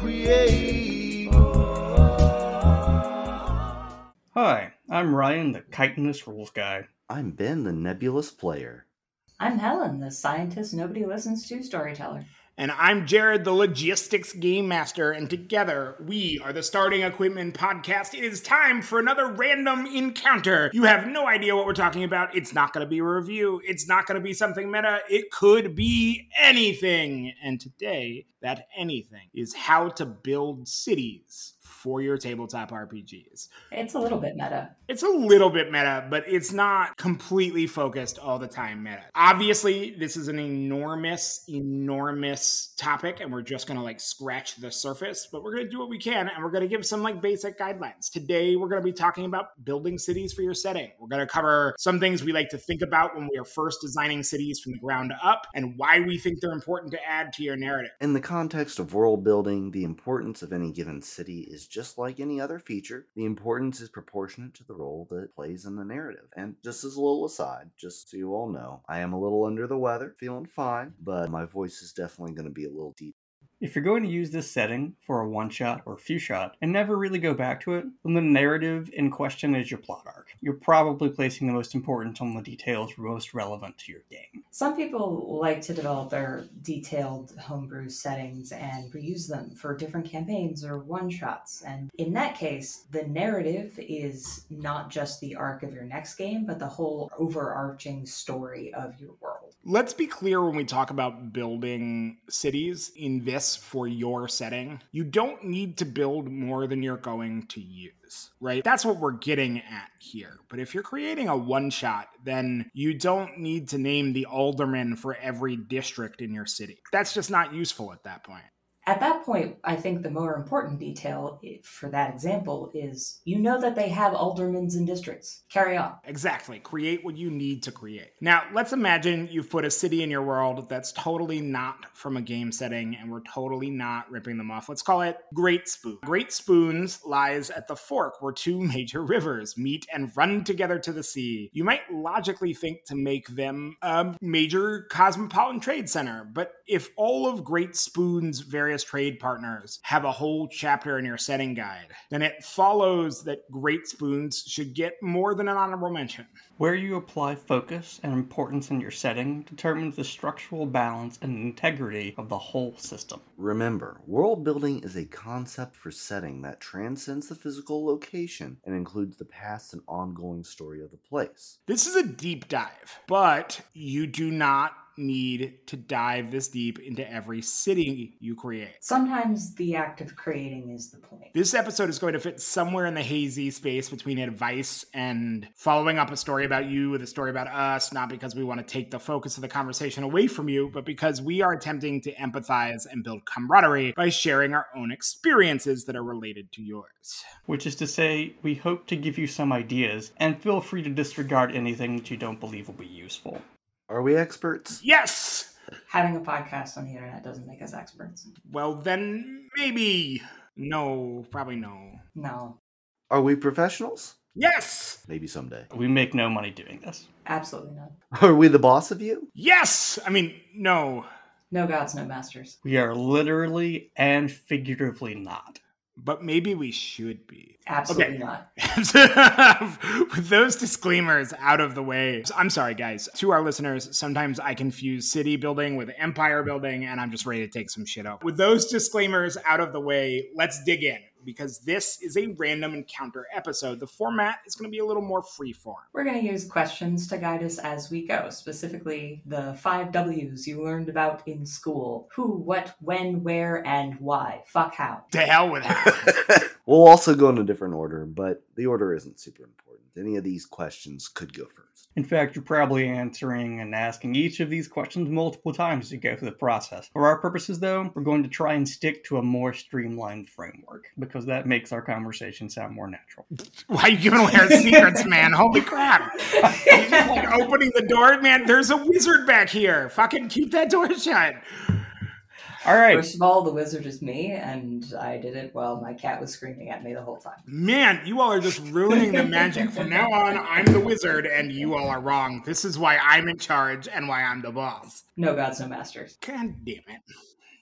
create. Hi, I'm Ryan, the chitinous rules guy. I'm Ben, the nebulous player. I'm Helen, the scientist nobody listens to storyteller. And I'm Jared, the logistics game master, and together we are the Starting Equipment Podcast. It is time for another random encounter. You have no idea what we're talking about. It's not going to be a review, it's not going to be something meta. It could be anything. And today, that anything is how to build cities for your tabletop RPGs. It's a little bit meta. It's a little bit meta, but it's not completely focused all the time meta. Obviously, this is an enormous, enormous topic, and we're just gonna like scratch the surface, but we're gonna do what we can and we're gonna give some like basic guidelines. Today, we're gonna be talking about building cities for your setting. We're gonna cover some things we like to think about when we are first designing cities from the ground up and why we think they're important to add to your narrative. In the context of world building, the importance of any given city is just like any other feature. The importance is proportionate to the role that it plays in the narrative. And just as a little aside, just so you all know, I am a little under the weather, feeling fine, but my voice is definitely going to be a little deep. If you're going to use this setting for a one shot or few shot and never really go back to it, then the narrative in question is your plot arc. You're probably placing the most importance on the details most relevant to your game. Some people like to develop their detailed homebrew settings and reuse them for different campaigns or one shots. And in that case, the narrative is not just the arc of your next game, but the whole overarching story of your world. Let's be clear when we talk about building cities in this for your setting. You don't need to build more than you're going to use, right? That's what we're getting at here. But if you're creating a one shot, then you don't need to name the alderman for every district in your city. That's just not useful at that point. At that point, I think the more important detail eh, for that example is you know that they have aldermans and districts. Carry on. Exactly. Create what you need to create. Now, let's imagine you've put a city in your world that's totally not from a game setting and we're totally not ripping them off. Let's call it Great Spoon. Great Spoons lies at the fork where two major rivers meet and run together to the sea. You might logically think to make them a major cosmopolitan trade center, but if all of Great Spoon's various trade partners have a whole chapter in your setting guide, then it follows that Great Spoons should get more than an honorable mention. Where you apply focus and importance in your setting determines the structural balance and integrity of the whole system. Remember, world building is a concept for setting that transcends the physical location and includes the past and ongoing story of the place. This is a deep dive, but you do not need to dive this deep into every city you create. Sometimes the act of creating is the point. This episode is going to fit somewhere in the hazy space between advice and following up a story about you with a story about us, not because we want to take the focus of the conversation away from you, but because we are attempting to empathize and build camaraderie by sharing our own experiences that are related to yours. Which is to say, we hope to give you some ideas, and feel free to disregard anything that you don't believe will be useful. Are we experts? Yes! Having a podcast on the internet doesn't make us experts. Well, then maybe. No, probably no. No, Are we professionals? Yes! Maybe someday. We make no money doing this. absolutely not. Are we the boss of you? Yes! I mean, no. No gods, no masters. We are literally and figuratively not. But maybe we should be. Absolutely Okay. not. With those disclaimers out of the way, I'm sorry, guys. To our listeners, sometimes I confuse city building with empire building, and I'm just ready to take some shit up. With those disclaimers out of the way, let's dig in because this is a random encounter episode. The format is going to be a little more freeform. We're going to use questions to guide us as we go, specifically the five W's you learned about in school who, what, when, where, and why. Fuck how. To hell with that. we'll also go in a different order, but the order isn't super important. Any of these questions could go first. In fact, you're probably answering and asking each of these questions multiple times as you go through the process. For our purposes, though, we're going to try and stick to a more streamlined framework because that makes our conversation sound more natural. Why are you giving away our secrets, man? Holy crap. He's just like opening the door. Man, there's a wizard back here. Fucking keep that door shut. All right. First of all, the wizard is me, and I did it while my cat was screaming at me the whole time. Man, you all are just ruining the magic. From now on, I'm the wizard and you all are wrong. This is why I'm in charge and why I'm the boss. No gods, no masters. God damn it.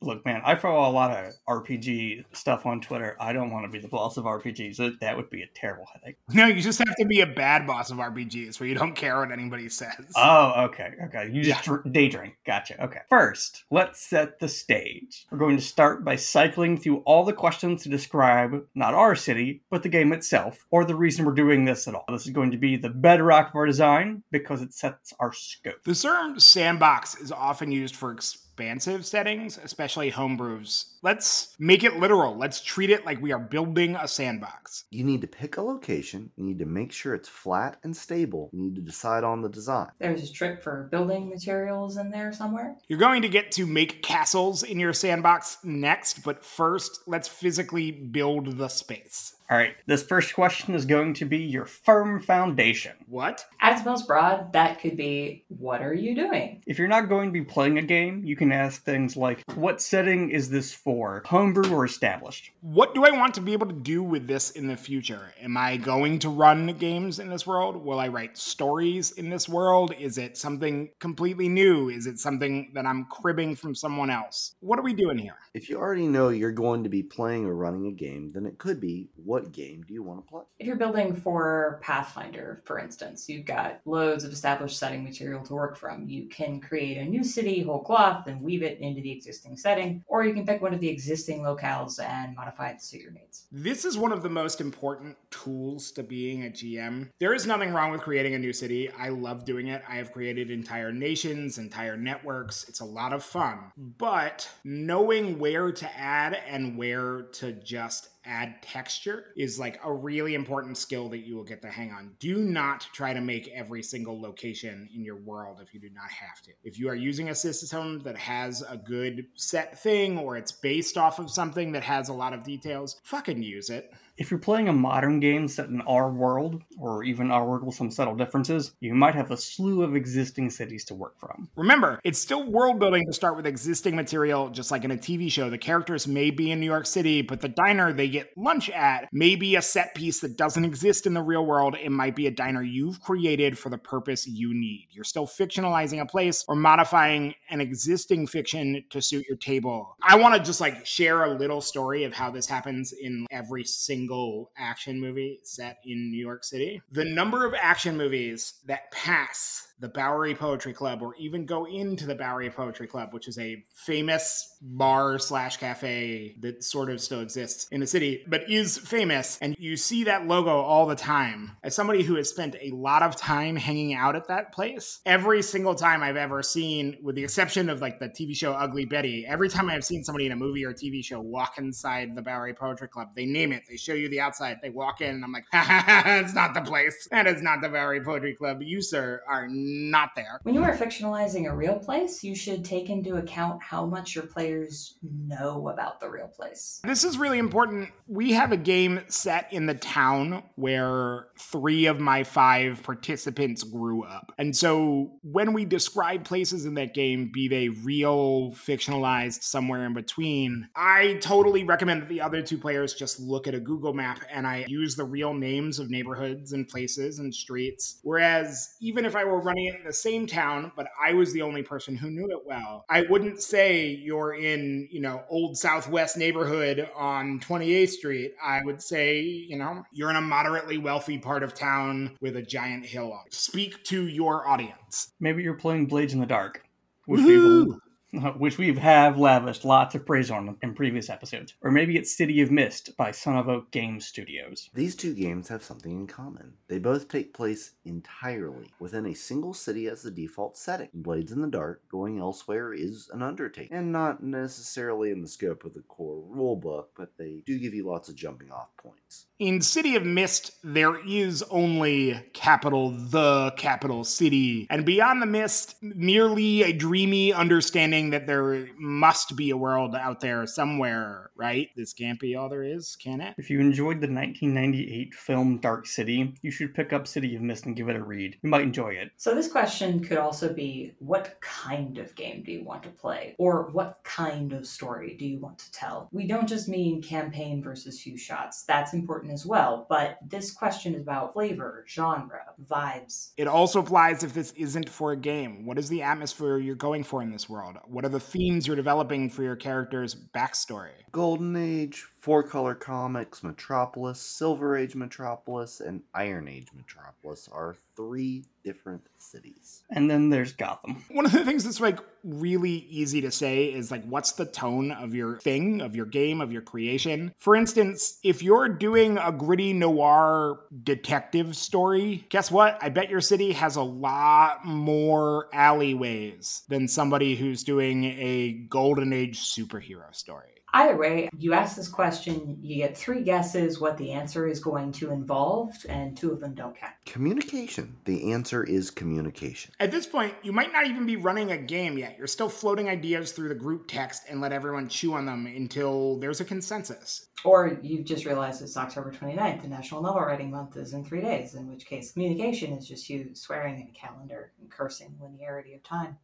Look, man, I follow a lot of RPG stuff on Twitter. I don't want to be the boss of RPGs. That, that would be a terrible headache. No, you just have to be a bad boss of RPGs where you don't care what anybody says. Oh, okay, okay. You just dr- day drink. Gotcha. Okay. First, let's set the stage. We're going to start by cycling through all the questions to describe not our city, but the game itself, or the reason we're doing this at all. This is going to be the bedrock of our design because it sets our scope. The term sandbox is often used for expansive settings, especially homebrews. Let's make it literal. Let's treat it like we are building a sandbox. You need to pick a location. You need to make sure it's flat and stable. You need to decide on the design. There's a trick for building materials in there somewhere. You're going to get to make castles in your sandbox next, but first, let's physically build the space. All right, this first question is going to be your firm foundation. What? At its most broad, that could be what are you doing? If you're not going to be playing a game, you can ask things like what setting is this for, homebrew or established? What do I want to be able to do with this in the future? Am I going to run games in this world? Will I write stories in this world? Is it something completely new? Is it something that I'm cribbing from someone else? What are we doing here? If you already know you're going to be playing or running a game, then it could be what game do you want to play? If you're building for Pathfinder, for instance, you've got loads of established setting material to work from. You can create a new city whole cloth and weave it into the existing setting, or you can pick one of the existing locales and modify it to suit your needs. This is one of the most important tools to being a GM. There is nothing wrong with creating a new city. I love doing it. I have created entire nations, entire networks. It's a lot of fun. But knowing where to add and where to just add texture is like a really important skill that you will get the hang on. Do not try to make every single location in your world if you do not have to. If you are using a system that has a good set thing or it's based off of something that has a lot of details, fucking use it. If you're playing a modern game set in our world, or even our world with some subtle differences, you might have a slew of existing cities to work from. Remember, it's still world building to start with existing material, just like in a TV show. The characters may be in New York City, but the diner they get lunch at may be a set piece that doesn't exist in the real world. It might be a diner you've created for the purpose you need. You're still fictionalizing a place or modifying an existing fiction to suit your table. I want to just like share a little story of how this happens in every single action movie set in New York City. The number of action movies that pass the Bowery Poetry Club or even go into the Bowery Poetry Club, which is a famous bar slash cafe that sort of still exists in the city, but is famous. And you see that logo all the time. As somebody who has spent a lot of time hanging out at that place, every single time I've ever seen, with the exception of like the TV show Ugly Betty, every time I've seen somebody in a movie or TV show walk inside the Bowery Poetry Club, they name it, they show you the outside, they walk in, and I'm like, it's not the place. That is not the Bowery Poetry Club. You, sir, are not there. When you are fictionalizing a real place, you should take into account how much your players know about the real place. This is really important. We have a game set in the town where three of my five participants grew up. And so when we describe places in that game, be they real, fictionalized, somewhere in between, I totally recommend that the other two players just look at a Google map and I use the real names of neighborhoods and places and streets. Whereas even if I were running it in the same town, but I was the only person who knew it well, I wouldn't say you're in, you know, old Southwest neighborhood on 28th Street. I would say, you know, you're in a moderately wealthy part of town with a giant hill on. it. Speak to your audience. Maybe you're playing Blades in the Dark, which we will which we have lavished lots of praise on in previous episodes. Or maybe it's City of Mist by Son of Oak Game Studios. These two games have something in common. They both take place entirely within a single city as the default setting. Blades in the Dark, going elsewhere is an undertaking, and not necessarily in the scope of the core rulebook, but they do give you lots of jumping off points. In City of Mist, there is only capital, the capital city. And beyond the mist, merely a dreamy understanding that there must be a world out there somewhere, right? This can't be all there is, can it? If you enjoyed the 1998 film Dark City, you should pick up City of Mist and give it a read. You might enjoy it. So, this question could also be what kind of game do you want to play? Or what kind of story do you want to tell? We don't just mean campaign versus few shots. That's important important as well, but this question is about flavor, genre, vibes. It also applies if this isn't for a game. What is the atmosphere you're going for in this world? What are the themes you're developing for your character's backstory? Golden Age, Four Color Comics, Metropolis, Silver Age Metropolis, and Iron Age Metropolis are three different cities. And then there's Gotham. One of the things that's like really easy to say is like, what's the tone of your thing, of your game, of your creation? For instance, if you're doing a gritty noir detective story, guess what? I bet your city has a lot more alleyways than somebody who's doing a golden age superhero story. Either way, you ask this question, you get three guesses what the answer is going to involve, and two of them don't count. Communication. The answer is communication. At this point, you might not even be running a game yet. You're still floating ideas through the group text and let everyone chew on them until there's a consensus. Or you've just realized it's October 29th, the National Novel Writing Month is in three days, in which case communication is just you swearing at a calendar and cursing linearity of time.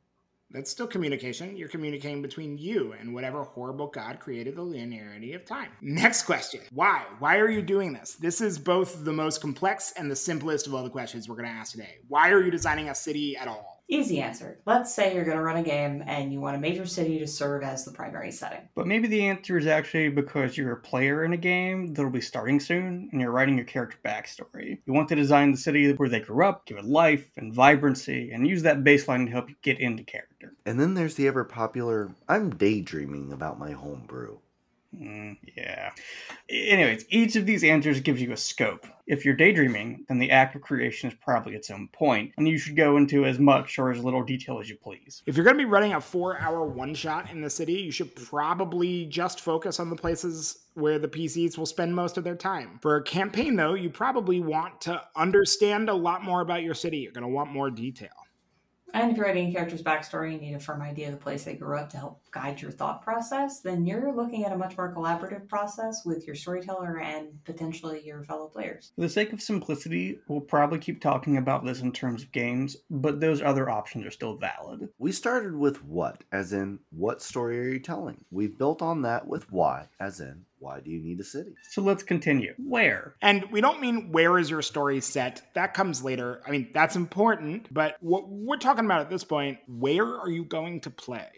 That's still communication. You're communicating between you and whatever horrible God created the linearity of time. Next question Why? Why are you doing this? This is both the most complex and the simplest of all the questions we're going to ask today. Why are you designing a city at all? Easy answer. Let's say you're going to run a game and you want a major city to serve as the primary setting. But maybe the answer is actually because you're a player in a game that'll be starting soon and you're writing your character backstory. You want to design the city where they grew up, give it life and vibrancy, and use that baseline to help you get into character. And then there's the ever popular I'm daydreaming about my homebrew. Mm, yeah. Anyways, each of these answers gives you a scope. If you're daydreaming, then the act of creation is probably its own point, and you should go into as much or as little detail as you please. If you're going to be running a four hour one shot in the city, you should probably just focus on the places where the PCs will spend most of their time. For a campaign, though, you probably want to understand a lot more about your city. You're going to want more detail. And if you're writing a character's backstory and you need a firm idea of the place they grew up to help guide your thought process, then you're looking at a much more collaborative process with your storyteller and potentially your fellow players. For the sake of simplicity, we'll probably keep talking about this in terms of games, but those other options are still valid. We started with what, as in, what story are you telling? We've built on that with why, as in, why do you need a city? So let's continue. Where? And we don't mean where is your story set. That comes later. I mean, that's important, but what we're talking about at this point, where are you going to play?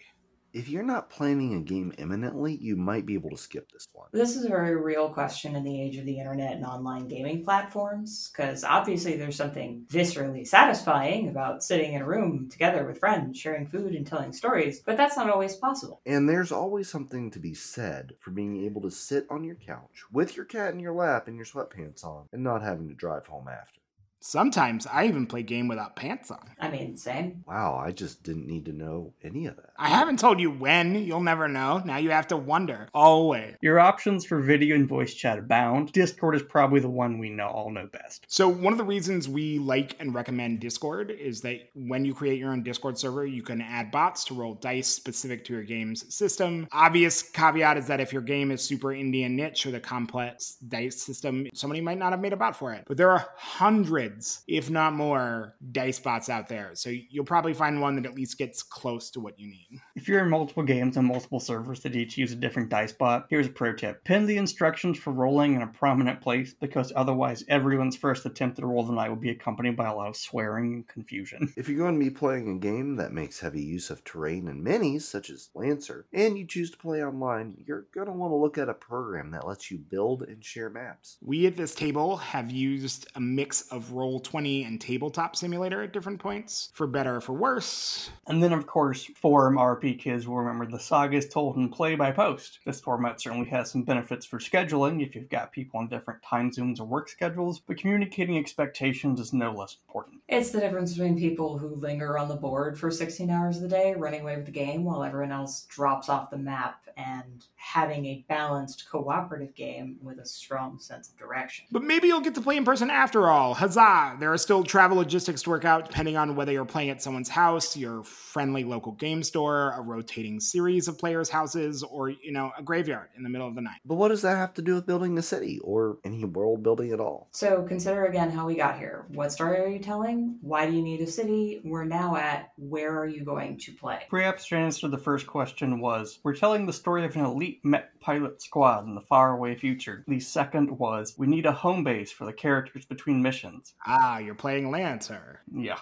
If you're not planning a game imminently, you might be able to skip this one. This is a very real question in the age of the internet and online gaming platforms, because obviously there's something viscerally satisfying about sitting in a room together with friends, sharing food and telling stories, but that's not always possible. And there's always something to be said for being able to sit on your couch with your cat in your lap and your sweatpants on and not having to drive home after. Sometimes I even play game without pants on. I mean, same. Wow, I just didn't need to know any of that. I haven't told you when. You'll never know. Now you have to wonder. Always. Your options for video and voice chat abound. Discord is probably the one we know all know best. So one of the reasons we like and recommend Discord is that when you create your own Discord server, you can add bots to roll dice specific to your game's system. Obvious caveat is that if your game is super indie and niche with a complex dice system, somebody might not have made a bot for it. But there are hundreds, if not more, dice bots out there. So you'll probably find one that at least gets close to what you need. If you're in multiple games on multiple servers that each use a different dice bot, here's a pro tip. Pin the instructions for rolling in a prominent place because otherwise everyone's first attempt to roll the night will be accompanied by a lot of swearing and confusion. If you're going to be playing a game that makes heavy use of terrain and minis, such as Lancer, and you choose to play online, you're going to want to look at a program that lets you build and share maps. We at this table have used a mix of Roll20 and Tabletop Simulator at different points, for better or for worse. And then, of course, Forum RP kids will remember the saga is told in play by post. This format certainly has some benefits for scheduling if you've got people on different time zones or work schedules, but communicating expectations is no less important. It's the difference between people who linger on the board for 16 hours of the day, running away with the game while everyone else drops off the map, and having a balanced cooperative game with a strong sense of direction. But maybe you'll get to play in person after all. Huzzah! Blah. There are still travel logistics to work out depending on whether you're playing at someone's house, your friendly local game store, a rotating series of players' houses, or, you know, a graveyard in the middle of the night. But what does that have to do with building a city or any world building at all? So consider again how we got here. What story are you telling? Why do you need a city? We're now at where are you going to play? Perhaps your answer to the first question was We're telling the story of an elite mech pilot squad in the faraway future. The second was We need a home base for the characters between missions. Ah, you're playing Lancer. Yeah.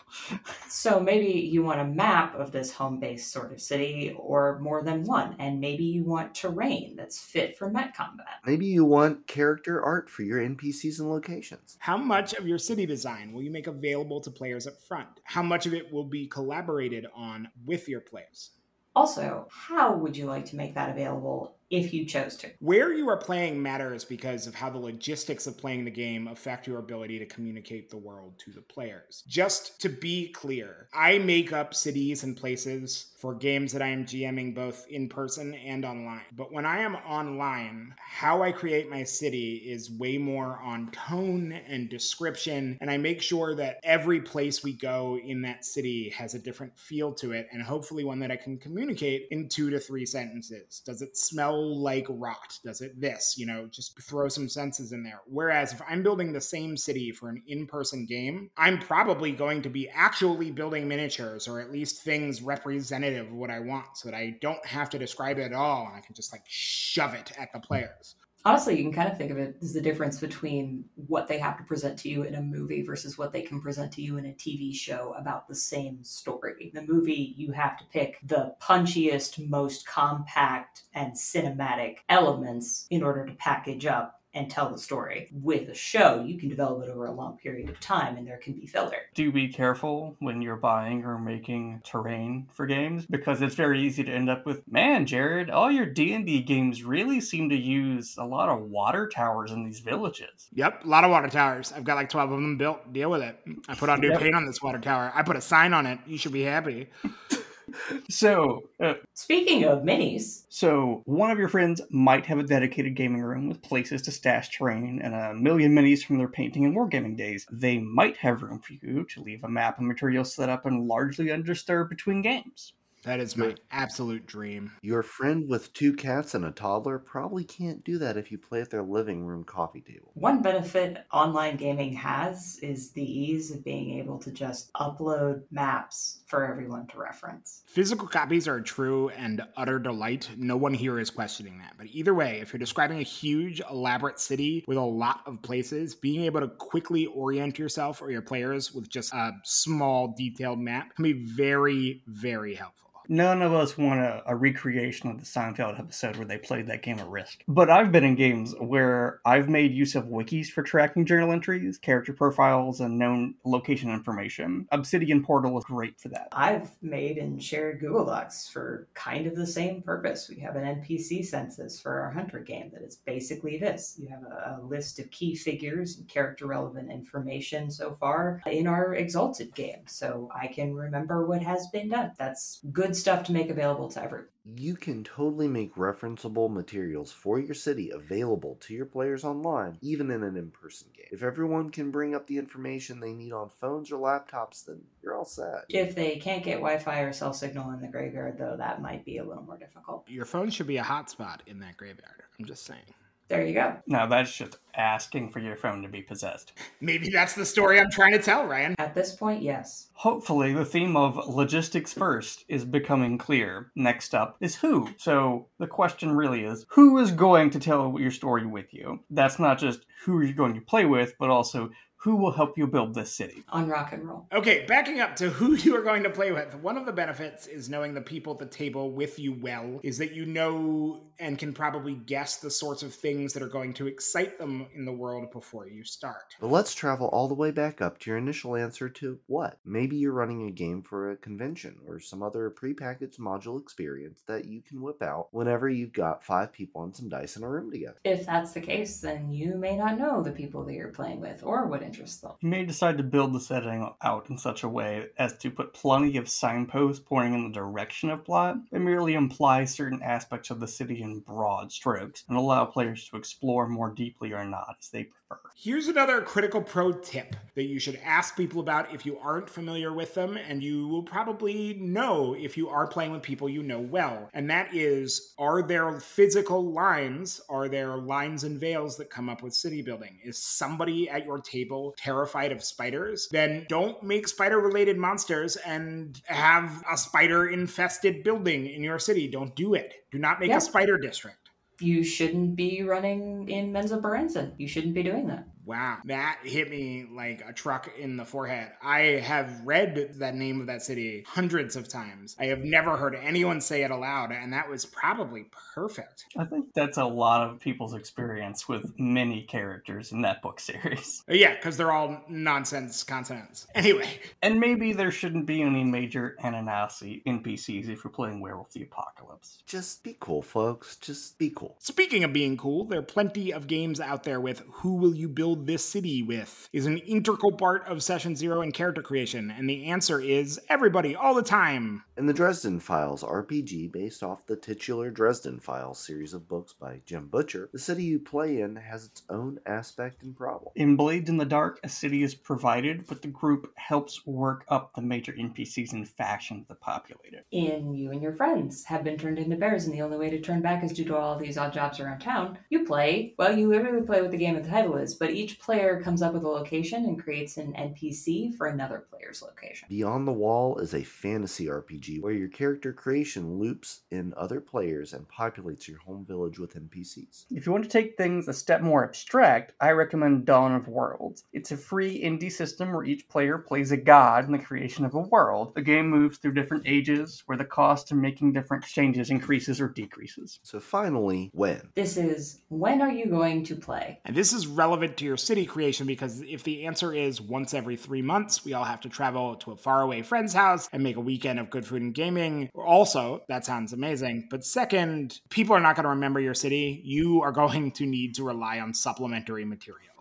So maybe you want a map of this home base sort of city or more than one, and maybe you want terrain that's fit for mech combat. Maybe you want character art for your NPCs and locations. How much of your city design will you make available to players up front? How much of it will be collaborated on with your players? Also, how would you like to make that available if you chose to? Where you are playing matters because of how the logistics of playing the game affect your ability to communicate the world to the players. Just to be clear, I make up cities and places for games that I am GMing both in person and online. But when I am online, how I create my city is way more on tone and description, and I make sure that every place we go in that city has a different feel to it, and hopefully one that I can communicate in two to three sentences. Does it smell like rot? Does it this? You know, just throw some senses in there. Whereas if I'm building the same city for an in person game, I'm probably going to be actually building miniatures or at least things representative of what I want so that I don't have to describe it at all and I can just like shove it at the players. Honestly, you can kind of think of it as the difference between what they have to present to you in a movie versus what they can present to you in a TV show about the same story. The movie, you have to pick the punchiest, most compact, and cinematic elements in order to package up and tell the story. With a show, you can develop it over a long period of time and there can be filler. Do be careful when you're buying or making terrain for games because it's very easy to end up with, man, Jared, all your D&D games really seem to use a lot of water towers in these villages. Yep, a lot of water towers. I've got like 12 of them built. Deal with it. I put on new Yep. paint on this water tower. I put a sign on it. You should be happy. So, uh, Speaking of minis, so one of your friends might have a dedicated gaming room with places to stash terrain and a million minis from their painting and wargaming days. They might have room for you to leave a map and material set up and largely undisturbed between games. That is my absolute dream. Your friend with two cats and a toddler probably can't do that if you play at their living room coffee table. one benefit online gaming has is the ease of being able to just upload maps for everyone to reference. Physical copies are a true and utter delight. No one here is questioning that. But either way, if you're describing a huge, elaborate city with a lot of places, being able to quickly orient yourself or your players with just a small, detailed map can be very, very helpful. None of us want a, a recreation of the Seinfeld episode where they played that game of Risk. But I've been in games where I've made use of wikis for tracking journal entries, character profiles, and known location information. Obsidian Portal is great for that. I've made and shared Google Docs for kind of the same purpose. We have an NPC census for our Hunter game that is basically this. You have a, a list of key figures and character relevant information so far in our Exalted game, so I can remember what has been done. That's good stuff to make available to everyone. You can totally make referenceable materials for your city available to your players online, even in an in person game. If everyone can bring up the information they need on phones or laptops, then you're all set. If they can't get Wi Fi or cell signal in the graveyard, though, that might be a little more difficult. Your phone should be a hotspot in that graveyard. I'm just saying. There you go. Now, that's just asking for your phone to be possessed. Maybe that's the story I'm trying to tell, Ryan. At this point, yes. Hopefully, the theme of logistics first is becoming clear. Next up is who. So, the question really is who is going to tell your story with you? That's not just who you're going to play with, but also who will help you build this city. On rock and roll. Okay, backing up to who you are going to play with. One of the benefits is knowing the people at the table with you well, is that you know and can probably guess the sorts of things that are going to excite them in the world before you start. But let's travel all the way back up to your initial answer to what? Maybe you're running a game for a convention or some other prepackaged module experience that you can whip out whenever you've got five people and some dice in a room together. If that's the case, then you may not know the people that you're playing with or what interests them. You may decide to build the setting out in such a way as to put plenty of signposts pointing in the direction of plot and merely imply certain aspects of the city in broad strokes and allow players to explore more deeply or not as they prefer. Here's another critical pro tip that you should ask people about if you aren't familiar with them, and you will probably know if you are playing with people you know well. And that is are there physical lines? Are there lines and veils that come up with city building? Is somebody at your table terrified of spiders? Then don't make spider related monsters and have a spider infested building in your city. Don't do it. Do not make Yeah. a spider district. You shouldn't be running in Menzoberranzan. You shouldn't be doing that. Wow, that hit me like a truck in the forehead. I have read the name of that city hundreds of times. I have never heard anyone say it aloud, and that was probably perfect. I think that's a lot of people's experience with many characters in that book series. Yeah, because they're all nonsense consonants. Anyway, And maybe there shouldn't be any major animosity NPCs if you're playing Werewolf the Apocalypse. Just be cool, folks. Just be cool. speaking of being cool, there are plenty of games out there with Who Will You Build This City With is an integral part of Session Zero and character creation, and the answer is everybody, all the time. In the Dresden Files RPG, based off the titular Dresden Files series of books by Jim Butcher, the city you play in has its own aspect and problem. In Blades in the Dark, a city is provided, but the group helps work up the major NPCs and factions that populate it. In You and Your Friends Have Been Turned into Bears, and the only way to turn back is to do all these odd jobs around town. You play, well, you literally play what the game of the title is, but each player comes up with a location and creates an NPC for another player's location. Beyond the Wall is a fantasy RPG where your character creation loops in other players and populates your home village with NPCs. If you want to take things a step more abstract, I recommend Dawn of Worlds. It's a free indie system where each player plays a god in the creation of a world. The game moves through different ages where the cost of making different exchanges increases or decreases. So finally, when? This is when are you going to play? And this is relevant to your city creation because if the answer is once every three months, we all have to travel to a faraway friend's house and make a weekend of good food and gaming. Also, that sounds amazing. But second, people are not going to remember your city. You are going to need to rely on supplementary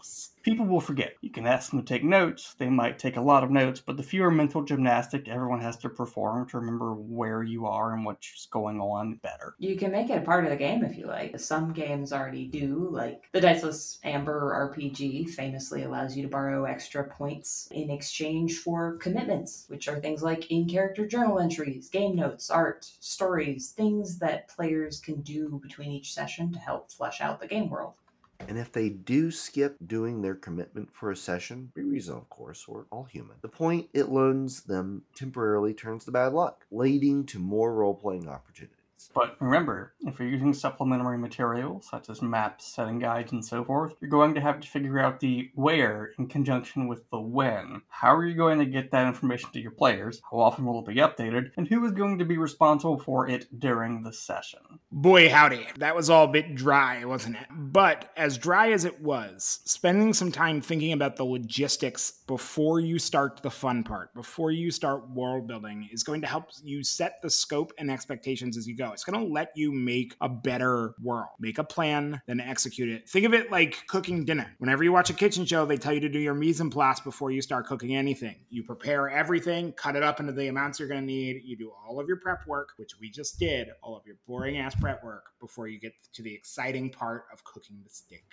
materials. People will forget. You can ask them to take notes. They might take a lot of notes, but the fewer mental gymnastic everyone has to perform to remember where you are and what's going on, the better. You can make it a part of the game if you like. Some games already do, like the Diceless Amber RPG famously allows you to borrow extra points in exchange for commitments, which are things like in character journal entries, game notes, art, stories, things that players can do between each session to help flesh out the game world. And if they do skip doing their commitment for a session, be reason, of course, we're all human. The point it loans them temporarily turns to bad luck, leading to more role playing opportunities. But remember, if you're using supplementary materials such as maps, setting guides, and so forth, you're going to have to figure out the where in conjunction with the when. How are you going to get that information to your players? How often will it be updated? And who is going to be responsible for it during the session? Boy, howdy. That was all a bit dry, wasn't it? But as dry as it was, spending some time thinking about the logistics before you start the fun part, before you start world building, is going to help you set the scope and expectations as you go. It's going to let you make a better world. Make a plan, then execute it. Think of it like cooking dinner. Whenever you watch a kitchen show, they tell you to do your mise en place before you start cooking anything. You prepare everything, cut it up into the amounts you're going to need. You do all of your prep work, which we just did, all of your boring ass prep work before you get to the exciting part of cooking the steak.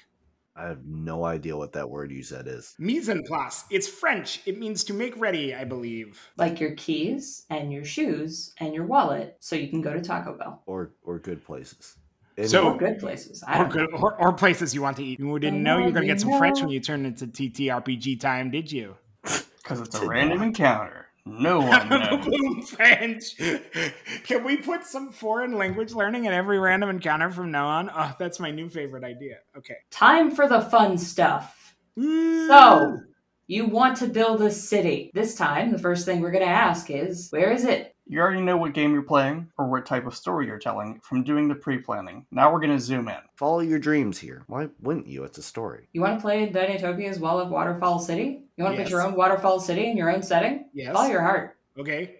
I have no idea what that word you said is. Mise en place. It's French. It means to make ready, I believe. Like your keys and your shoes and your wallet so you can go to Taco Bell. Or or good places. So- Or good places. I Or, good, or, or places you want to eat. You didn't know you were going to get some French when you turned into TTRPG time, did you? Because it's a random encounter. No one knows. French. Can we put some foreign language learning in every random encounter from now on? Oh, that's my new favorite idea. Okay. Time for the fun stuff. So, you want to build a city. This time, the first thing we're going to ask is where is it? You already know what game you're playing or what type of story you're telling from doing the pre planning. Now we're going to zoom in. Follow your dreams here. Why wouldn't you? It's a story. You want to play Dinotopia's well of Waterfall City? You want to Yes. put your own waterfall city in your own setting? Yes. Follow your heart. Okay.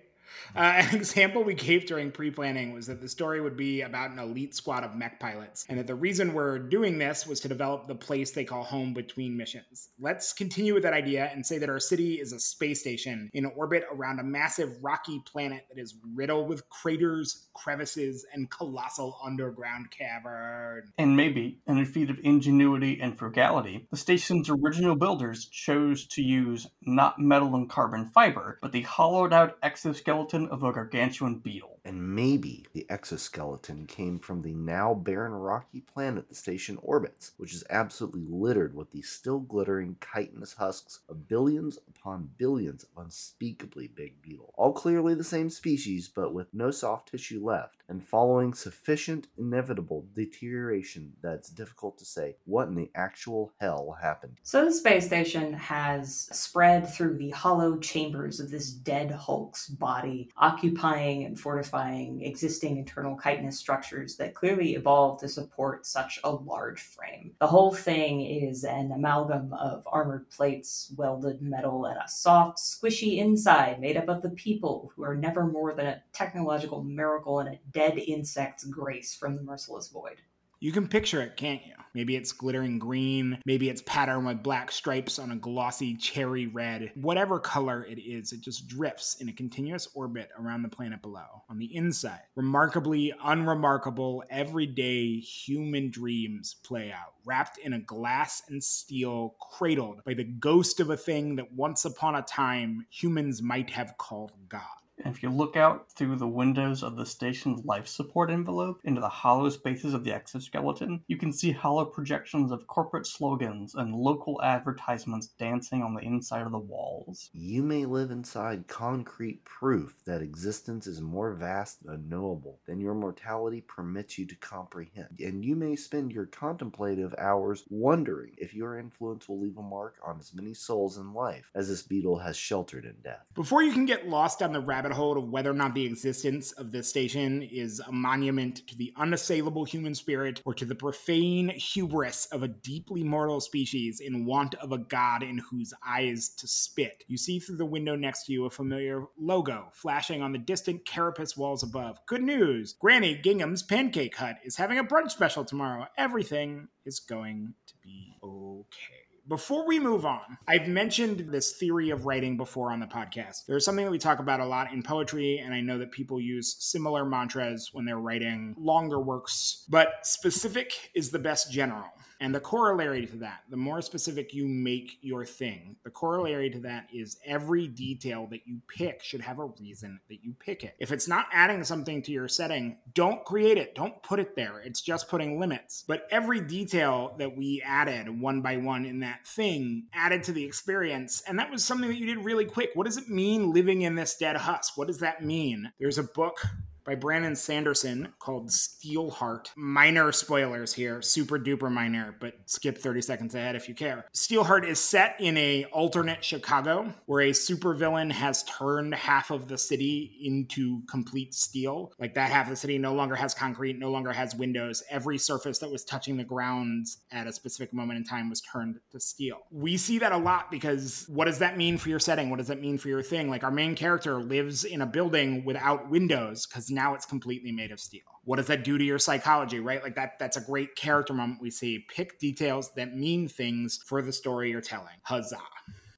Uh, an example we gave during pre planning was that the story would be about an elite squad of mech pilots, and that the reason we're doing this was to develop the place they call home between missions. Let's continue with that idea and say that our city is a space station in orbit around a massive rocky planet that is riddled with craters, crevices, and colossal underground caverns. And maybe, in a feat of ingenuity and frugality, the station's original builders chose to use not metal and carbon fiber, but the hollowed out exoskeleton of a gargantuan beetle. And maybe the exoskeleton came from the now barren rocky planet the station orbits, which is absolutely littered with the still glittering chitinous husks of billions upon billions of unspeakably big beetles, All clearly the same species, but with no soft tissue left, and following sufficient inevitable deterioration that it's difficult to say what in the actual hell happened. So the space station has spread through the hollow chambers of this dead Hulk's body, occupying and fortifying existing internal chitinous structures that clearly evolved to support such a large frame. The whole thing is an amalgam of armored plates, welded metal, and a soft, squishy inside made up of the people who are never more than a technological miracle and a dead insect's grace from the merciless void. You can picture it, can't you? Maybe it's glittering green, maybe it's patterned with black stripes on a glossy cherry red. Whatever color it is, it just drifts in a continuous orbit around the planet below. On the inside, remarkably unremarkable, everyday human dreams play out, wrapped in a glass and steel, cradled by the ghost of a thing that once upon a time humans might have called God. And if you look out through the windows of the station's life support envelope into the hollow spaces of the exoskeleton, you can see hollow projections of corporate slogans and local advertisements dancing on the inside of the walls. You may live inside concrete proof that existence is more vast and unknowable than your mortality permits you to comprehend. And you may spend your contemplative hours wondering if your influence will leave a mark on as many souls in life as this beetle has sheltered in death. Before you can get lost down the rabbit hole of whether or not the existence of this station is a monument to the unassailable human spirit or to the profane hubris of a deeply mortal species in want of a god in whose eyes to spit. You see through the window next to you a familiar logo flashing on the distant carapace walls above. Good news! Granny Gingham's Pancake Hut is having a brunch special tomorrow. Everything is going to be okay. Before we move on, I've mentioned this theory of writing before on the podcast. There's something that we talk about a lot in poetry, and I know that people use similar mantras when they're writing longer works, but specific is the best general. And the corollary to that, the more specific you make your thing, the corollary to that is every detail that you pick should have a reason that you pick it. If it's not adding something to your setting, don't create it. Don't put it there. It's just putting limits. But every detail that we added one by one in that thing added to the experience. And that was something that you did really quick. What does it mean living in this dead husk? What does that mean? There's a book by Brandon Sanderson called Steelheart. Minor spoilers here, super duper minor, but skip 30 seconds ahead if you care. Steelheart is set in a alternate Chicago where a supervillain has turned half of the city into complete steel. Like that half of the city no longer has concrete, no longer has windows. Every surface that was touching the grounds at a specific moment in time was turned to steel. We see that a lot because what does that mean for your setting? What does that mean for your thing? Like our main character lives in a building without windows because now it's completely made of steel. What does that do to your psychology, right? Like that that's a great character moment we see. Pick details that mean things for the story you're telling. Huzzah.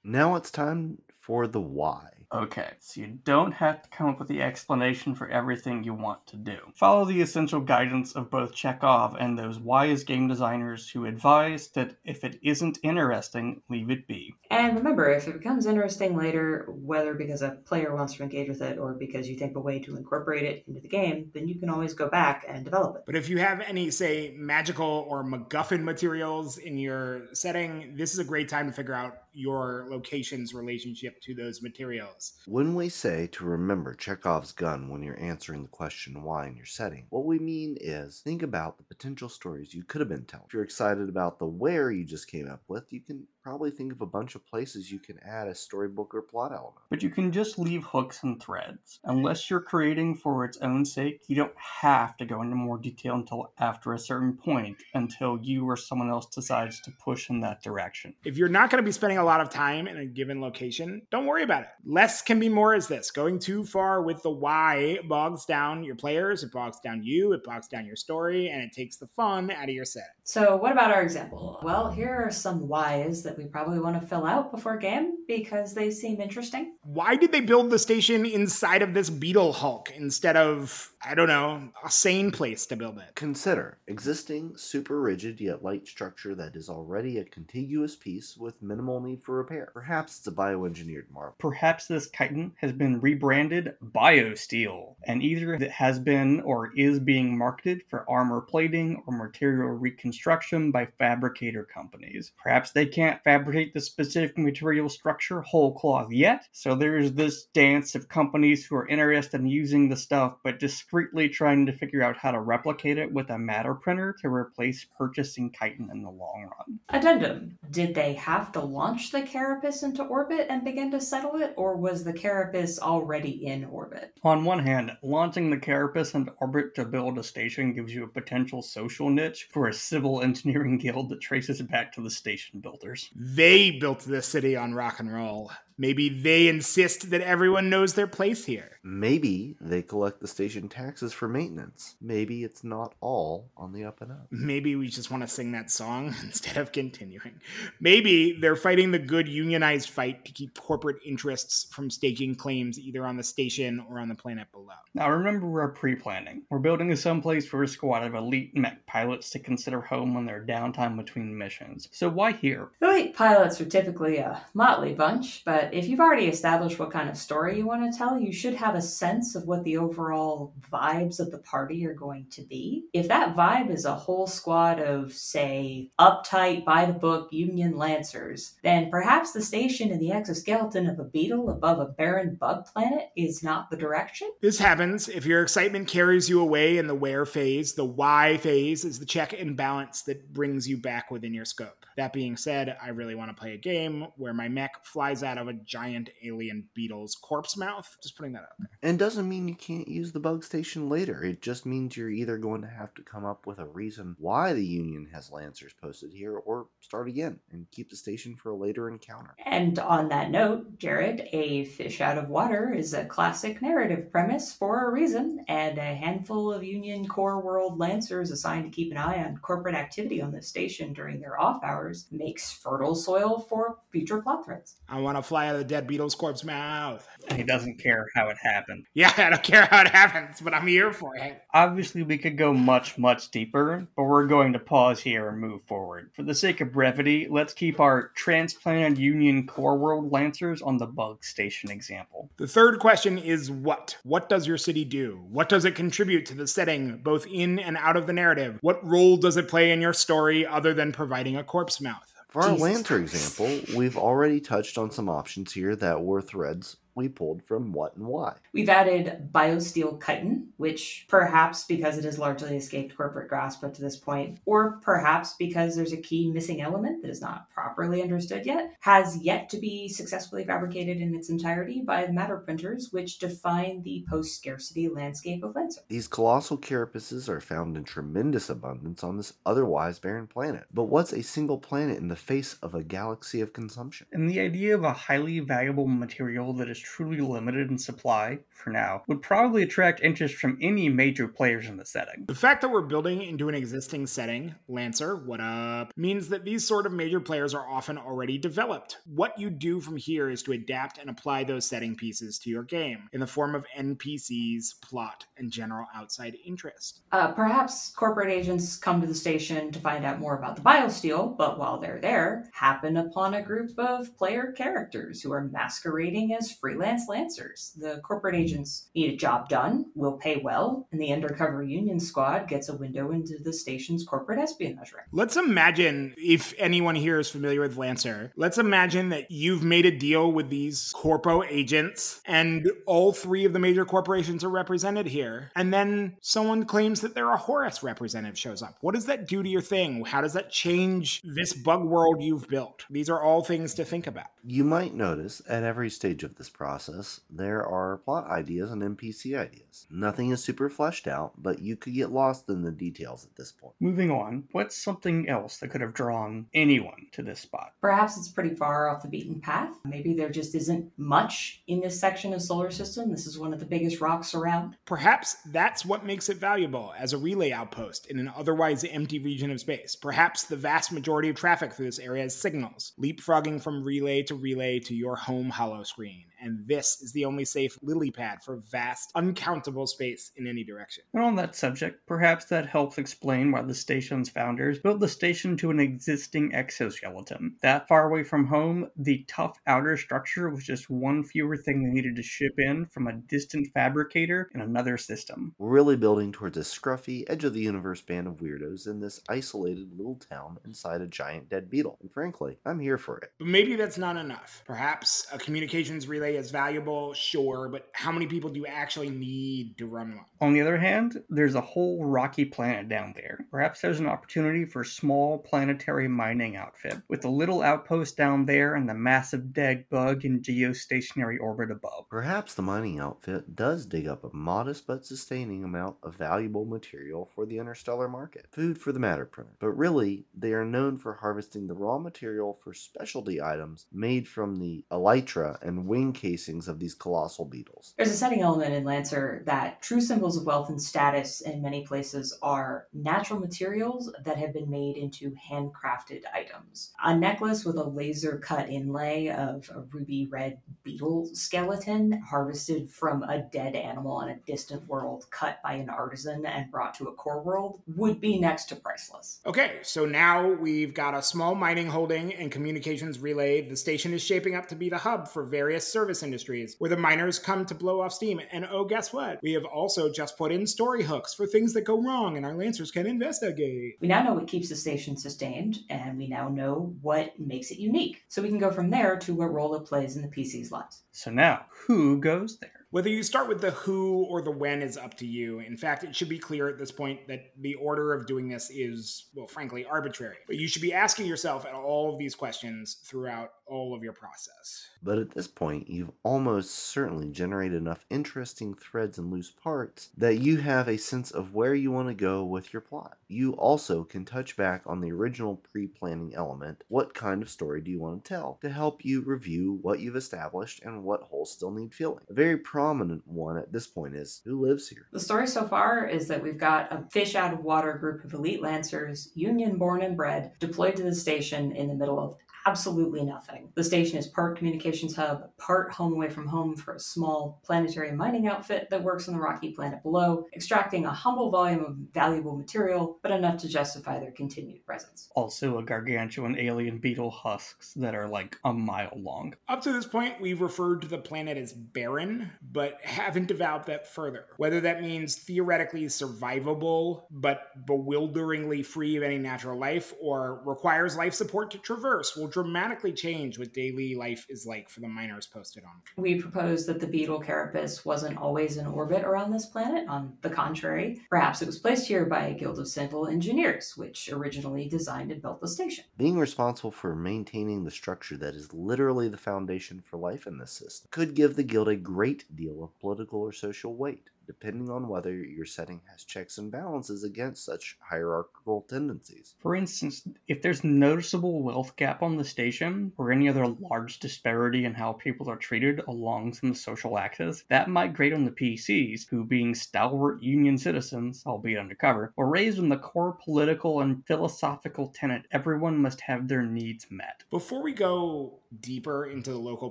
Now it's time for the why. Okay, so you don't have to come up with the explanation for everything you want to do. Follow the essential guidance of both Chekhov and those wise game designers who advise that if it isn't interesting, leave it be. And remember, if it becomes interesting later, whether because a player wants to engage with it or because you think of a way to incorporate it into the game, then you can always go back and develop it. But if you have any, say, magical or MacGuffin materials in your setting, this is a great time to figure out your location's relationship to those materials. When we say to remember Chekhov's gun when you're answering the question why in your setting, what we mean is think about the potential stories you could have been telling. If you're excited about the where you just came up with, you can probably think of a bunch of places you can add a storybook or plot element. But you can just leave hooks and threads. Unless you're creating for its own sake, you don't have to go into more detail until after a certain point, until you or someone else decides to push in that direction. If you're not going to be spending a lot of time in a given location, don't worry about it. Less can be more is this. Going too far with the why bogs down your players, it bogs down you, it bogs down your story, and it takes the fun out of your setting. So, what about our example? Well, here are some whys that we probably want to fill out before game because they seem interesting. Why did they build the station inside of this beetle hulk instead of, I don't know, a sane place to build it? Consider existing super rigid yet light structure that is already a contiguous piece with minimal need for repair. Perhaps it's a bioengineered marvel. Perhaps this chitin has been rebranded BioSteel, and either it has been or is being marketed for armor plating or material reconstruction by fabricator companies. Perhaps they can't fabricate the specific material structure whole cloth yet, so there's this dance of companies who are interested in using the stuff but discreetly trying to figure out how to replicate it with a matter printer to replace purchasing chitin in the long run. Addendum Did they have to launch the carapace into orbit and begin to settle it, or was the carapace already in orbit? On one hand, launching the carapace into orbit to build a station gives you a potential social niche for a civil engineering guild that traces back to the station builders. They built this city on rock and roll. Maybe they insist that everyone knows their place here. Maybe they collect the station taxes for maintenance. Maybe it's not all on the up and up. Maybe we just want to sing that song instead of continuing. Maybe they're fighting the good unionized fight to keep corporate interests from staking claims either on the station or on the planet below. Now remember we're pre-planning. We're building someplace for a squad of elite mech pilots to consider home on their downtime between missions. So why here? Elite pilots are typically a motley bunch, but if you've already established what kind of story you want to tell, you should have a sense of what the overall vibes of the party are going to be. If that vibe is a whole squad of, say, uptight, by the book Union Lancers, then perhaps the station in the exoskeleton of a beetle above a barren bug planet is not the direction. This happens if your excitement carries you away in the where phase. The why phase is the check and balance that brings you back within your scope. That being said, I really want to play a game where my mech flies out of a giant alien beetle's corpse mouth. Just putting that out there. And doesn't mean you can't use the bug station later. It just means you're either going to have to come up with a reason why the Union has Lancers posted here or start again and keep the station for a later encounter. And on that note, Jared, a fish out of water is a classic narrative premise for a reason, and a handful of Union Core World Lancers assigned to keep an eye on corporate activity on the station during their off hours makes fertile soil for future plot threads. I want to fly out of the dead beetle's corpse mouth. And he doesn't care how it happened. Yeah, I don't care how it happens, but I'm here for it. Obviously, we could go much, much deeper, but we're going to pause here and move forward. For the sake of brevity, let's keep our transplanted Union Core World Lancers on the bug station example. The third question is what? What does your city do? What does it contribute to the setting, both in and out of the narrative? What role does it play in your story other than providing a corpse mouth? For our Jesus Lancer Christ. example, we've already touched on some options here that were threads we pulled from what and why. We've added BioSteel chitin, which perhaps because it has largely escaped corporate grasp up to this point, or perhaps because there's a key missing element that is not properly understood yet, has yet to be successfully fabricated in its entirety by matter printers, which define the post scarcity landscape of Lancer. These colossal carapaces are found in tremendous abundance on this otherwise barren planet. But what's a single planet in the face of a galaxy of consumption? And the idea of a highly valuable material that is truly limited in supply, for now, would probably attract interest from any major players in the setting. The fact that we're building into an existing setting, Lancer, what up, means that these sort of major players are often already developed. What you do from here is to adapt and apply those setting pieces to your game in the form of NPCs, plot, and general outside interest. Uh, perhaps corporate agents come to the station to find out more about the biosteel, but while they're there, happen upon a group of player characters who are masquerading as free freelance lancers. The corporate agents need a job done, will pay well, and the undercover union squad gets a window into the station's corporate espionage ring. Let's imagine, if anyone here is familiar with Lancer, let's imagine that you've made a deal with these corpo agents and all three of the major corporations are represented here. And then someone claims that they're a Horus representative shows up. What does that do to your thing? How does that change this bug world you've built? These are all things to think about. You might notice at every stage of this process, there are plot ideas and NPC ideas. Nothing is super fleshed out, but you could get lost in the details at this point. Moving on, what's something else that could have drawn anyone to this spot? Perhaps it's pretty far off the beaten path. Maybe there just isn't much in this section of solar system. This is one of the biggest rocks around. Perhaps that's what makes it valuable as a relay outpost in an otherwise empty region of space. Perhaps the vast majority of traffic through this area is signals, leapfrogging from relay to relay to your home holo screen and this is the only safe lily pad for vast, uncountable space in any direction. And on that subject, perhaps that helps explain why the station's founders built the station to an existing exoskeleton. That far away from home, the tough outer structure was just one fewer thing they needed to ship in from a distant fabricator in another system. We're really building towards a scruffy, edge of the universe band of weirdos in this isolated little town inside a giant dead beetle. And frankly, I'm here for it. But maybe that's not enough. Perhaps a communications relay is valuable, sure, but how many people do you actually need to run one? On the other hand, there's a whole rocky planet down there. Perhaps there's an opportunity for a small planetary mining outfit, with a little outpost down there and the massive dead bug in geostationary orbit above. Perhaps the mining outfit does dig up a modest but sustaining amount of valuable material for the interstellar market. Food for the matter printer. But really, they are known for harvesting the raw material for specialty items made from the elytra and wing casings of these colossal beetles. There's a setting element in Lancer that true symbols of wealth and status in many places are natural materials that have been made into handcrafted items. A necklace with a laser cut inlay of a ruby red beetle skeleton harvested from a dead animal in a distant world cut by an artisan and brought to a core world would be next to priceless. Okay, so now we've got a small mining holding and communications relay. The station is shaping up to be the hub for various services service industries where the miners come to blow off steam. And oh, guess what? We have also just put in story hooks for things that go wrong and our Lancers can investigate. We now know what keeps the station sustained, and we now know what makes it unique. So we can go from there to what role it plays in the PC's lives. So now, who goes there? Whether you start with the who or the when is up to you. In fact, it should be clear at this point that the order of doing this is, well, frankly, arbitrary. But you should be asking yourself at all of these questions throughout all of your process. But at this point, you've almost certainly generated enough interesting threads and loose parts that you have a sense of where you want to go with your plot. You also can touch back on the original pre planning element what kind of story do you want to tell to help you review what you've established and what holes still need filling. A very prominent one at this point is who lives here? The story so far is that we've got a fish out of water group of elite lancers, union born and bred, deployed to the station in the middle of absolutely nothing. The station is part communications hub, part home away from home for a small planetary mining outfit that works on the rocky planet below, extracting a humble volume of valuable material, but enough to justify their continued presence. Also, a gargantuan alien beetle husks that are like a mile long. Up to this point, we've referred to the planet as barren, but haven't developed that further. Whether that means theoretically survivable, but bewilderingly free of any natural life, or requires life support to traverse, will dramatically change what daily life is like for the miners posted on. We propose that the beetle carapace wasn't always in orbit around this planet. On the contrary, perhaps it was placed here by a guild of civil engineers, which originally designed and built the station. Being responsible for maintaining the structure that is literally the foundation for life in this system could give the guild a great deal of political or social weight depending on whether your setting has checks and balances against such hierarchical tendencies. For instance, if there's noticeable wealth gap on the station or any other large disparity in how people are treated along some social axis, that might grate on the PCs, who being stalwart Union citizens, albeit undercover, were raised on the core political and philosophical tenet everyone must have their needs met. Before we go deeper into the local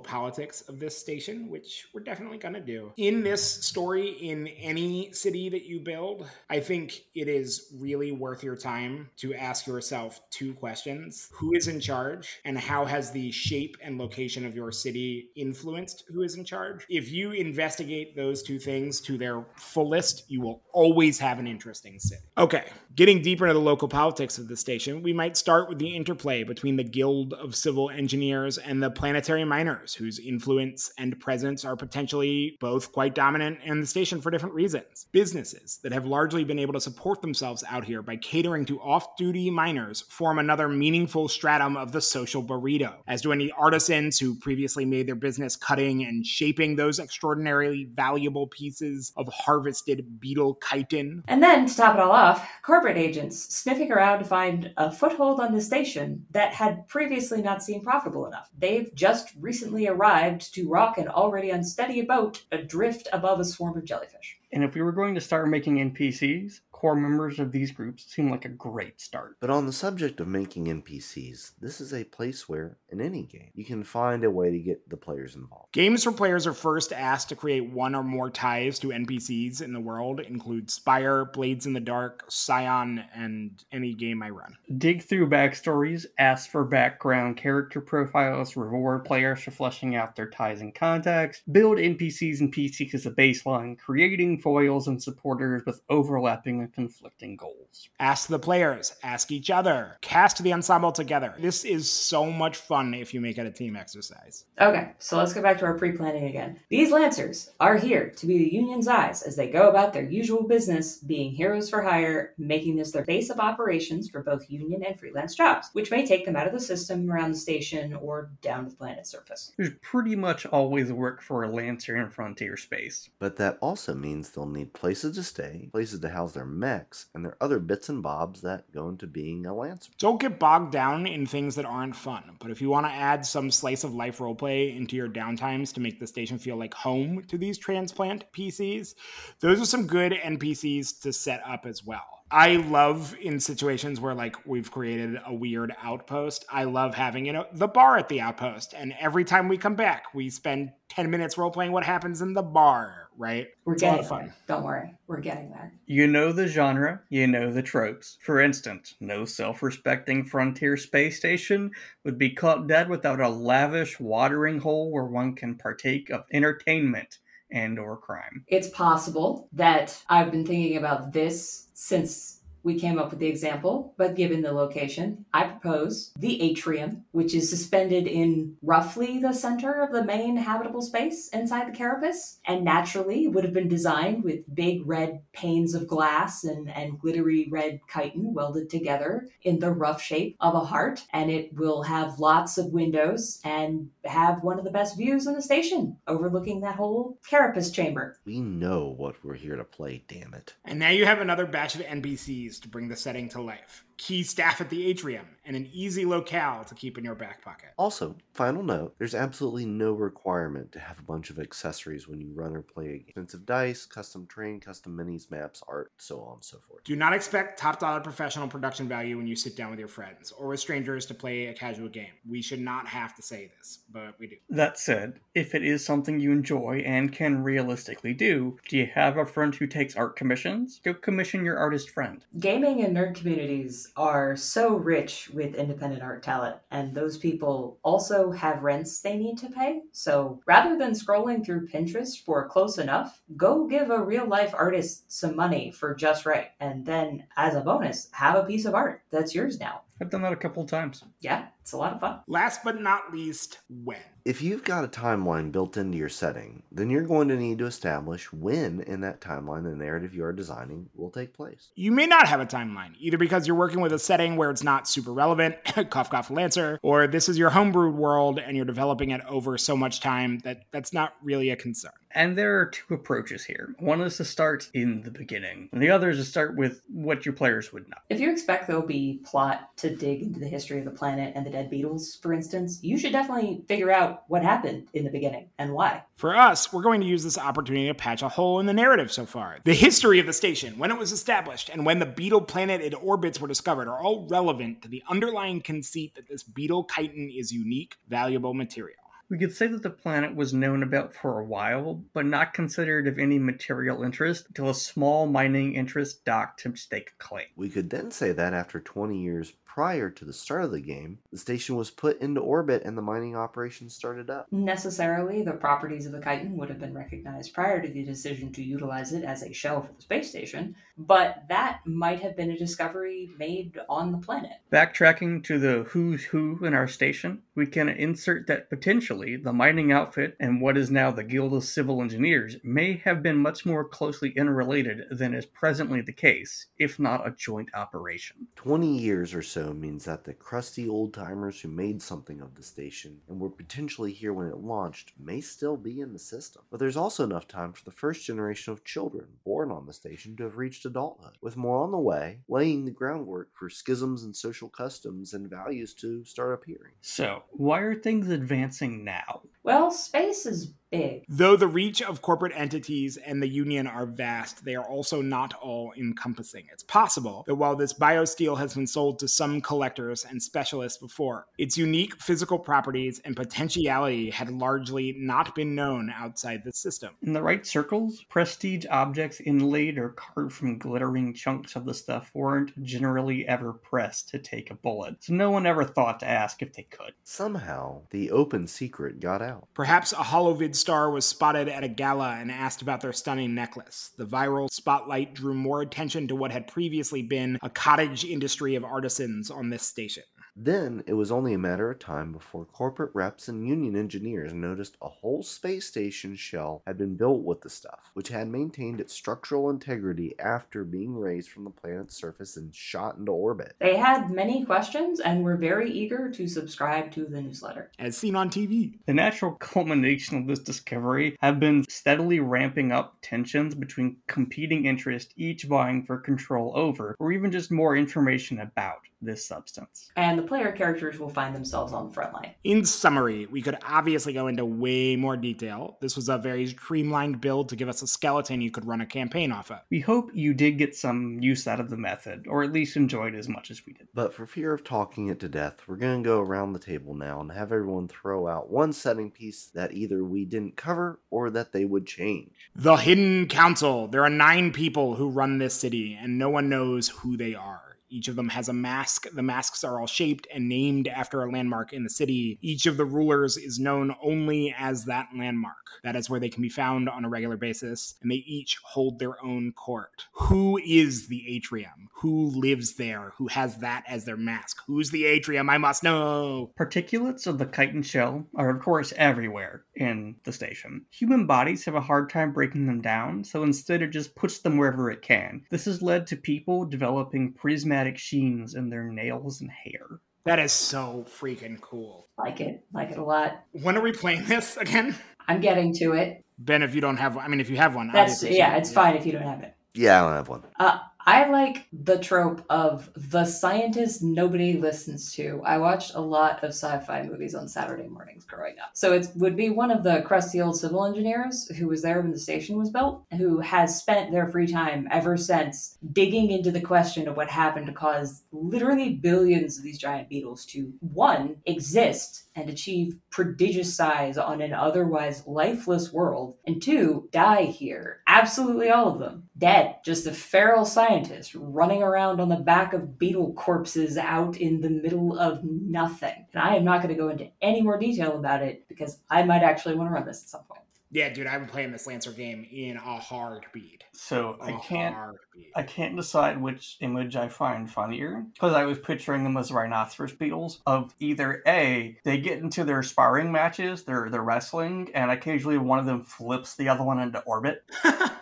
politics of this station, which we're definitely going to do, in this story in in any city that you build, I think it is really worth your time to ask yourself two questions Who is in charge, and how has the shape and location of your city influenced who is in charge? If you investigate those two things to their fullest, you will always have an interesting city. Okay, getting deeper into the local politics of the station, we might start with the interplay between the Guild of Civil Engineers and the planetary miners, whose influence and presence are potentially both quite dominant in the station for different reasons. Businesses that have largely been able to support themselves out here by catering to off duty miners form another meaningful stratum of the social burrito, as do any artisans who previously made their business cutting and shaping those extraordinarily valuable pieces of harvested beetle chitin. And then, to top it all off, corporate agents sniffing around to find a foothold on the station that had previously not seemed profitable enough. They've just recently arrived to rock an already unsteady boat adrift above a swarm of jellyfish. And if we were going to start making NPCs, core members of these groups seem like a great start. But on the subject of making NPCs, this is a place where, in any game, you can find a way to get the players involved. Games where players are first asked to create one or more ties to NPCs in the world include Spire, Blades in the Dark, Scion, and any game I run. Dig through backstories, ask for background character profiles, reward players for fleshing out their ties and contacts, build NPCs and PCs as a baseline, creating foils and supporters with overlapping and conflicting goals. Ask the players, ask each other, cast the ensemble together. This is so much fun if you make it a team exercise. Okay, so let's go back to our pre planning again. These Lancers are here to be the Union's eyes as they go about their usual business, being heroes for hire, making this their base of operations for both Union and freelance jobs, which may take them out of the system around the station or down to the planet's surface. There's pretty much always work for a Lancer in frontier space. But that also means they'll need places to stay, places to house their mechs, and there are other bits and bobs that go into being a Lancer. Don't get bogged down in things that aren't fun, but if you want to add some slice of life roleplay into your downtimes to make the station feel like home to these transplant PCs, those are some good NPCs to set up as well. I love in situations where like we've created a weird outpost. I love having you know the bar at the outpost, and every time we come back, we spend ten minutes role playing what happens in the bar. Right? We're It's a lot getting of fun. there. Don't worry, we're getting there. You know the genre, you know the tropes. For instance, no self respecting frontier space station would be caught dead without a lavish watering hole where one can partake of entertainment and or crime. It's possible that I've been thinking about this since we came up with the example, but given the location, I propose the atrium, which is suspended in roughly the center of the main habitable space inside the carapace, and naturally would have been designed with big red panes of glass and, and glittery red chitin welded together in the rough shape of a heart, and it will have lots of windows and have one of the best views in the station, overlooking that whole carapace chamber. We know what we're here to play, damn it. And now you have another batch of To bring the setting to life. Key staff at the atrium, and an easy locale to keep in your back pocket. Also, final note there's absolutely no requirement to have a bunch of accessories when you run or play a game. Expensive dice, custom terrain, custom minis, maps, art, so on and so forth. Do not expect top dollar professional production value when you sit down with your friends or with strangers to play a casual game. We should not have to say this, but we do. That said, if it is something you enjoy and can realistically do, do you have a friend who takes art commissions? Go commission your artist friend. Gaming and nerd communities are so rich with independent art talent, and those people also have rents they need to pay. So rather than scrolling through Pinterest for close enough, go give a real life artist some money for just right. And then, as a bonus, have a piece of art that's yours now. I've done that a couple of times. Yeah, it's a lot of fun. Last but not least, when. If you've got a timeline built into your setting, then you're going to need to establish when in that timeline the narrative you are designing will take place. You may not have a timeline, either because you're working with a setting where it's not super relevant, cough cough Lancer, or this is your homebrewed world and you're developing it over so much time that that's not really a concern. And there are two approaches here. One is to start in the beginning, and the other is to start with what your players would know. If you expect there'll be plot to dig into the history of the planet and the dead beetles, for instance, you should definitely figure out what happened in the beginning and why. For us, we're going to use this opportunity to patch a hole in the narrative so far. The history of the station, when it was established, and when the beetle planet it orbits were discovered are all relevant to the underlying conceit that this beetle chitin is unique, valuable material. We could say that the planet was known about for a while, but not considered of any material interest until a small mining interest docked to stake a claim. We could then say that after 20 years prior to the start of the game, the station was put into orbit and the mining operation started up. Necessarily, the properties of the chitin would have been recognized prior to the decision to utilize it as a shell for the space station, but that might have been a discovery made on the planet. Backtracking to the who's who in our station, we can insert that potentially the mining outfit and what is now the Guild of Civil Engineers may have been much more closely interrelated than is presently the case, if not a joint operation. 20 years or so means that the crusty old timers who made something of the station and were potentially here when it launched may still be in the system. But there's also enough time for the first generation of children born on the station to have reached adulthood, with more on the way, laying the groundwork for schisms and social customs and values to start appearing. So, why are things advancing now? Well, space is big. Though the reach of corporate entities and the union are vast, they are also not all encompassing. It's possible that while this biosteel has been sold to some collectors and specialists before, its unique physical properties and potentiality had largely not been known outside the system. In the right circles, prestige objects inlaid or carved from glittering chunks of the stuff weren't generally ever pressed to take a bullet, so no one ever thought to ask if they could. Somehow, the open secret got out. Perhaps a holovid star was spotted at a gala and asked about their stunning necklace. The viral spotlight drew more attention to what had previously been a cottage industry of artisans on this station. Then it was only a matter of time before corporate reps and union engineers noticed a whole space station shell had been built with the stuff, which had maintained its structural integrity after being raised from the planet's surface and shot into orbit. They had many questions and were very eager to subscribe to the newsletter. As seen on TV. The natural culmination of this discovery have been steadily ramping up tensions between competing interests, each vying for control over, or even just more information about this substance. And the player characters will find themselves on the front line. In summary, we could obviously go into way more detail. This was a very streamlined build to give us a skeleton you could run a campaign off of. We hope you did get some use out of the method, or at least enjoyed as much as we did. But for fear of talking it to death, we're going to go around the table now and have everyone throw out one setting piece that either we didn't cover or that they would change. The Hidden Council. There are nine people who run this city, and no one knows who they are. Each of them has a mask. The masks are all shaped and named after a landmark in the city. Each of the rulers is known only as that landmark. That is where they can be found on a regular basis, and they each hold their own court. Who is the atrium? Who lives there? Who has that as their mask? Who's the atrium? I must know. Particulates of the chitin shell are, of course, everywhere in the station. Human bodies have a hard time breaking them down, so instead it just puts them wherever it can. This has led to people developing prismatic sheens in their nails and hair. That is so freaking cool. Like it, like it a lot. When are we playing this again? I'm getting to it. Ben, if you don't have one, I mean, if you have one, That's obviously- yeah, it's fine if you don't have it. Yeah, I don't have one. Uh, I like the trope of the scientist nobody listens to. I watched a lot of sci-fi movies on Saturday mornings growing up. So it would be one of the crusty old civil engineers who was there when the station was built, who has spent their free time ever since digging into the question of what happened to cause literally billions of these giant beetles to one exist and achieve prodigious size on an otherwise lifeless world, and two, die here. Absolutely all of them. Dead. Just a feral scientist running around on the back of beetle corpses out in the middle of nothing. And I am not going to go into any more detail about it because I might actually want to run this at some point. Yeah, dude, I've been playing this Lancer game in a heartbeat. So A I can't heartbeat. I can't decide which image I find funnier because I was picturing them as rhinoceros beetles. Of either a, they get into their sparring matches, they're they're wrestling, and occasionally one of them flips the other one into orbit.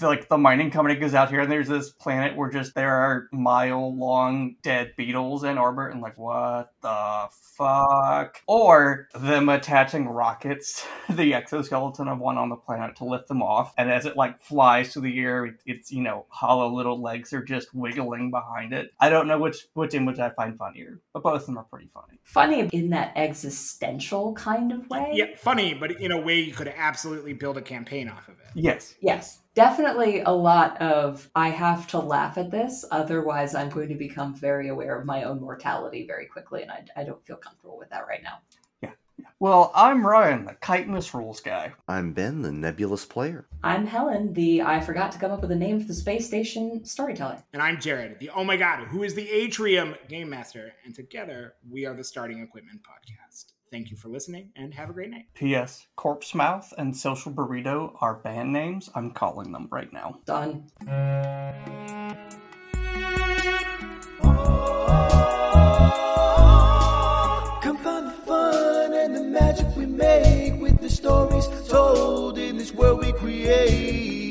Like the mining company goes out here, and there's this planet where just there are mile long dead beetles in orbit, and like what the fuck? Or them attaching rockets to the exoskeleton of one on the planet to lift them off, and as it like flies through the air, it, it's you know hollow little legs are just wiggling behind it. I don't know which which image I find funnier, but both of them are pretty funny. Funny in that existential kind of way. yeah, funny, but in a way you could absolutely build a campaign off of it. Yes, Yes, definitely a lot of I have to laugh at this, otherwise, I'm going to become very aware of my own mortality very quickly, and I, I don't feel comfortable with that right now. Yeah. Well, I'm Ryan, the chitinous Rules guy. I'm Ben, the nebulous player. I'm Helen, the I forgot to come up with a name for the space station storyteller. And I'm Jared, the oh my god, who is the Atrium Game Master. And together, we are the Starting Equipment Podcast. Thank you for listening and have a great night. P.S. Corpse Mouth and Social Burrito are band names. I'm calling them right now. Done. Oh. magic we make with the stories told in this world we create.